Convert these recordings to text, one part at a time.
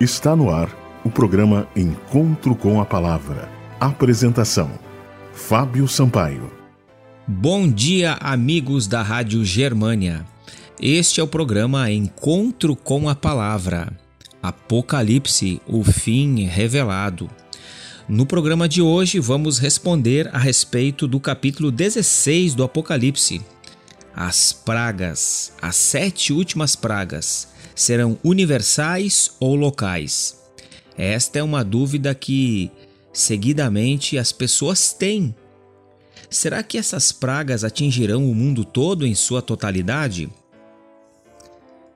Está no ar o programa Encontro com a Palavra. Apresentação: Fábio Sampaio. Bom dia, amigos da Rádio Germânia. Este é o programa Encontro com a Palavra. Apocalipse, o fim revelado. No programa de hoje, vamos responder a respeito do capítulo 16 do Apocalipse. As pragas, as sete últimas pragas serão universais ou locais? Esta é uma dúvida que, seguidamente, as pessoas têm. Será que essas pragas atingirão o mundo todo em sua totalidade?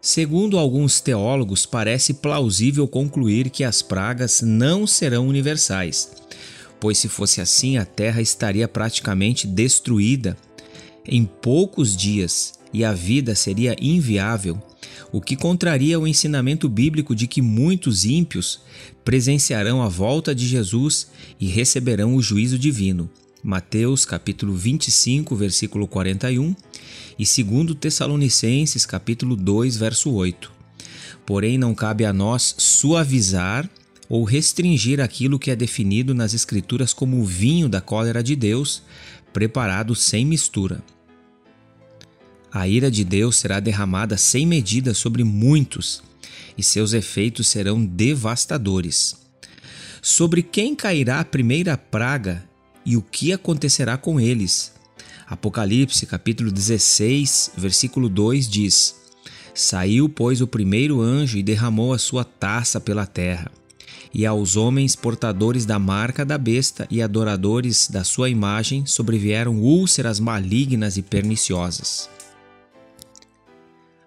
Segundo alguns teólogos, parece plausível concluir que as pragas não serão universais, pois se fosse assim, a Terra estaria praticamente destruída em poucos dias e a vida seria inviável o que contraria o ensinamento bíblico de que muitos ímpios presenciarão a volta de Jesus e receberão o juízo divino. Mateus capítulo 25, versículo 41 e 2 Tessalonicenses capítulo 2, verso 8. Porém não cabe a nós suavizar ou restringir aquilo que é definido nas escrituras como o vinho da cólera de Deus, preparado sem mistura. A ira de Deus será derramada sem medida sobre muitos, e seus efeitos serão devastadores. Sobre quem cairá a primeira praga e o que acontecerá com eles? Apocalipse capítulo 16, versículo 2 diz: Saiu, pois, o primeiro anjo e derramou a sua taça pela terra. E aos homens portadores da marca da besta e adoradores da sua imagem sobrevieram úlceras malignas e perniciosas.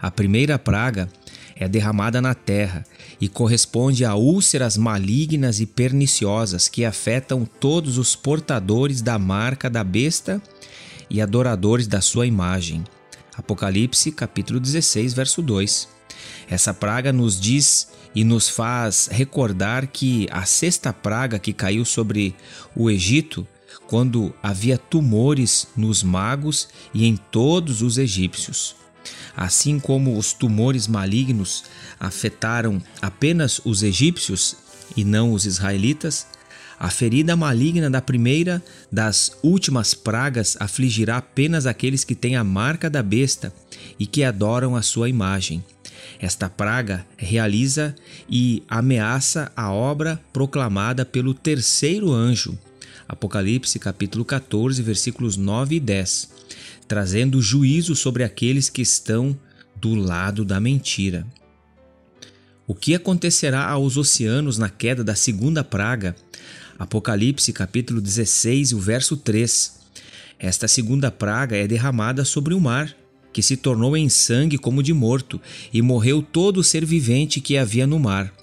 A primeira praga é derramada na terra e corresponde a úlceras malignas e perniciosas que afetam todos os portadores da marca da besta e adoradores da sua imagem. Apocalipse capítulo 16, verso 2. Essa praga nos diz e nos faz recordar que a sexta praga que caiu sobre o Egito, quando havia tumores nos magos e em todos os egípcios. Assim como os tumores malignos afetaram apenas os egípcios e não os israelitas, a ferida maligna da primeira das últimas pragas afligirá apenas aqueles que têm a marca da besta e que adoram a sua imagem. Esta praga realiza e ameaça a obra proclamada pelo terceiro anjo. Apocalipse capítulo 14, versículos 9 e 10 trazendo juízo sobre aqueles que estão do lado da mentira. O que acontecerá aos oceanos na queda da segunda praga? Apocalipse capítulo 16, o verso 3. Esta segunda praga é derramada sobre o mar, que se tornou em sangue como de morto, e morreu todo o ser vivente que havia no mar.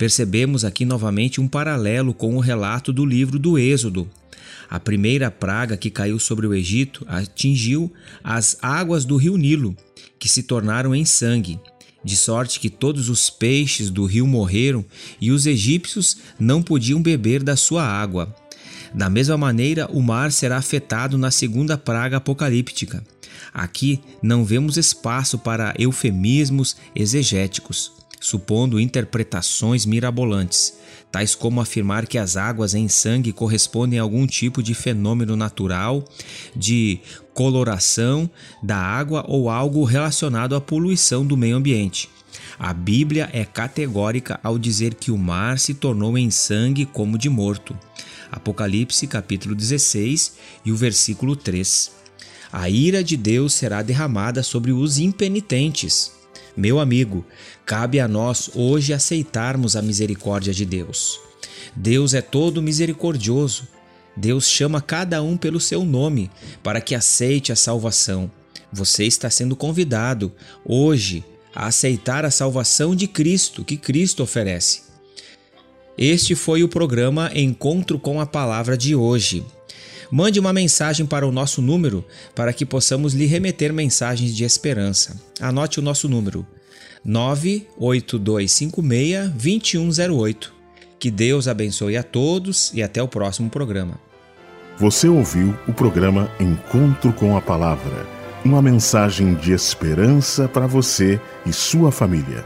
Percebemos aqui novamente um paralelo com o relato do livro do Êxodo, a primeira praga que caiu sobre o Egito atingiu as águas do rio Nilo, que se tornaram em sangue, de sorte que todos os peixes do rio morreram e os egípcios não podiam beber da sua água. Da mesma maneira, o mar será afetado na segunda praga apocalíptica. Aqui não vemos espaço para eufemismos exegéticos, supondo interpretações mirabolantes tais como afirmar que as águas em sangue correspondem a algum tipo de fenômeno natural, de coloração da água ou algo relacionado à poluição do meio ambiente. A Bíblia é categórica ao dizer que o mar se tornou em sangue como de morto. Apocalipse capítulo 16 e o versículo 3. A ira de Deus será derramada sobre os impenitentes. Meu amigo, cabe a nós hoje aceitarmos a misericórdia de Deus. Deus é todo misericordioso. Deus chama cada um pelo seu nome para que aceite a salvação. Você está sendo convidado hoje a aceitar a salvação de Cristo que Cristo oferece. Este foi o programa Encontro com a Palavra de hoje. Mande uma mensagem para o nosso número para que possamos lhe remeter mensagens de esperança. Anote o nosso número: 98256-2108. Que Deus abençoe a todos e até o próximo programa. Você ouviu o programa Encontro com a Palavra uma mensagem de esperança para você e sua família.